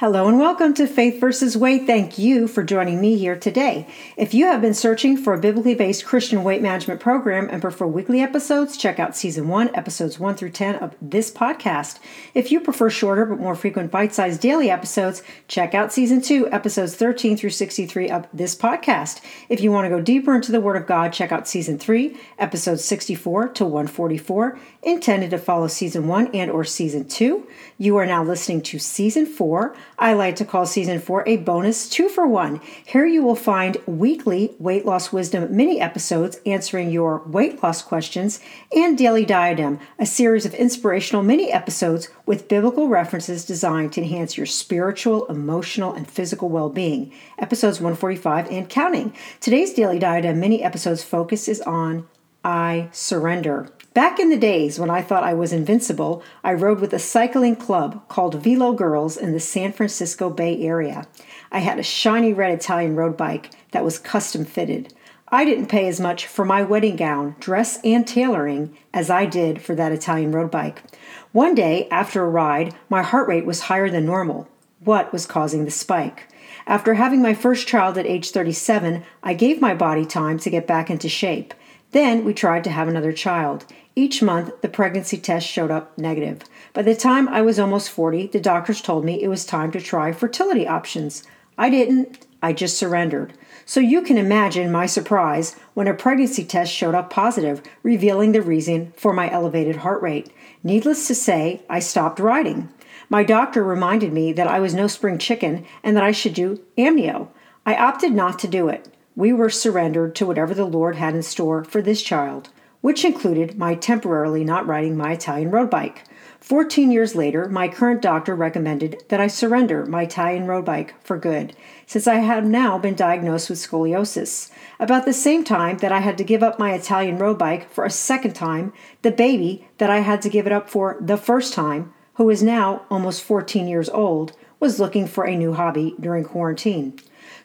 Hello and welcome to Faith versus Weight. Thank you for joining me here today. If you have been searching for a biblically based Christian weight management program and prefer weekly episodes, check out season 1, episodes 1 through 10 of this podcast. If you prefer shorter but more frequent bite-sized daily episodes, check out season 2, episodes 13 through 63 of this podcast. If you want to go deeper into the word of God, check out season 3, episodes 64 to 144, intended to follow season 1 and or season 2. You are now listening to season 4 I like to call season four a bonus two for one. Here you will find weekly weight loss wisdom mini episodes answering your weight loss questions and Daily Diadem, a series of inspirational mini episodes with biblical references designed to enhance your spiritual, emotional, and physical well being. Episodes 145 and counting. Today's Daily Diadem mini episodes focus is on I surrender. Back in the days when I thought I was invincible, I rode with a cycling club called Velo Girls in the San Francisco Bay Area. I had a shiny red Italian road bike that was custom fitted. I didn't pay as much for my wedding gown, dress, and tailoring as I did for that Italian road bike. One day, after a ride, my heart rate was higher than normal. What was causing the spike? After having my first child at age 37, I gave my body time to get back into shape. Then we tried to have another child. Each month, the pregnancy test showed up negative. By the time I was almost 40, the doctors told me it was time to try fertility options. I didn't, I just surrendered. So you can imagine my surprise when a pregnancy test showed up positive, revealing the reason for my elevated heart rate. Needless to say, I stopped riding. My doctor reminded me that I was no spring chicken and that I should do amnio. I opted not to do it we were surrendered to whatever the Lord had in store for this child, which included my temporarily not riding my Italian road bike. Fourteen years later, my current doctor recommended that I surrender my Italian road bike for good, since I have now been diagnosed with scoliosis. About the same time that I had to give up my Italian road bike for a second time, the baby that I had to give it up for the first time, who is now almost 14 years old, was looking for a new hobby during quarantine.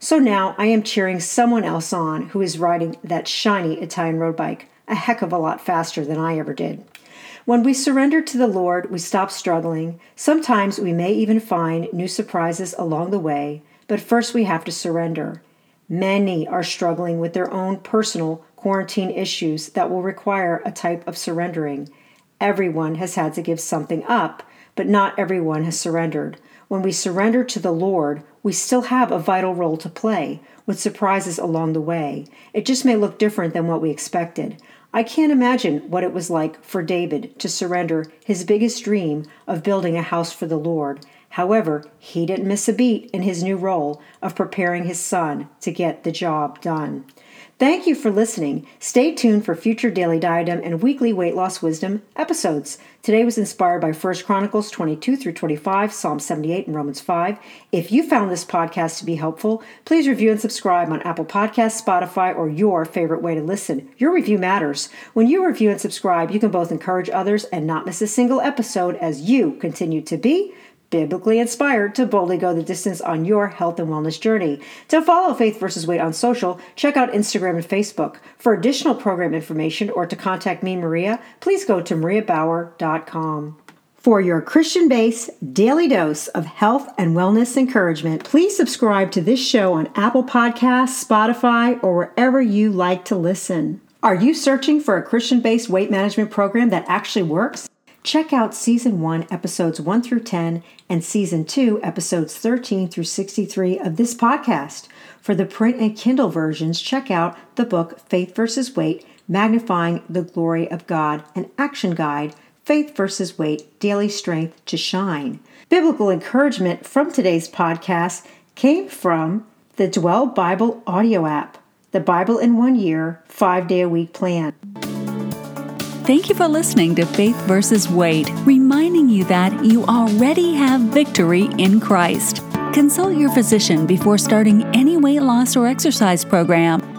So now I am cheering someone else on who is riding that shiny Italian road bike a heck of a lot faster than I ever did. When we surrender to the Lord, we stop struggling. Sometimes we may even find new surprises along the way, but first we have to surrender. Many are struggling with their own personal quarantine issues that will require a type of surrendering. Everyone has had to give something up, but not everyone has surrendered. When we surrender to the Lord, we still have a vital role to play, with surprises along the way. It just may look different than what we expected. I can't imagine what it was like for David to surrender his biggest dream of building a house for the Lord. However, he didn't miss a beat in his new role of preparing his son to get the job done. Thank you for listening. Stay tuned for future Daily Diadem and weekly weight loss wisdom episodes. Today was inspired by 1 Chronicles 22 through 25, Psalm 78, and Romans 5. If you found this podcast to be helpful, please review and subscribe on Apple Podcasts, Spotify, or your favorite way to listen. Your review matters. When you review and subscribe, you can both encourage others and not miss a single episode as you continue to be biblically inspired to boldly go the distance on your health and wellness journey. To follow Faith versus Weight on social, check out Instagram and Facebook. For additional program information or to contact me, Maria, please go to mariabauer.com. For your Christian based daily dose of health and wellness encouragement, please subscribe to this show on Apple Podcasts, Spotify, or wherever you like to listen. Are you searching for a Christian based weight management program that actually works? Check out Season 1, Episodes 1 through 10, and Season 2, Episodes 13 through 63 of this podcast. For the print and Kindle versions, check out the book Faith versus Weight Magnifying the Glory of God, an action guide, Faith versus Weight Daily Strength to Shine. Biblical encouragement from today's podcast came from the Dwell Bible audio app, the Bible in One Year, five day a week plan. Thank you for listening to Faith versus Weight, reminding you that you already have victory in Christ. Consult your physician before starting any weight loss or exercise program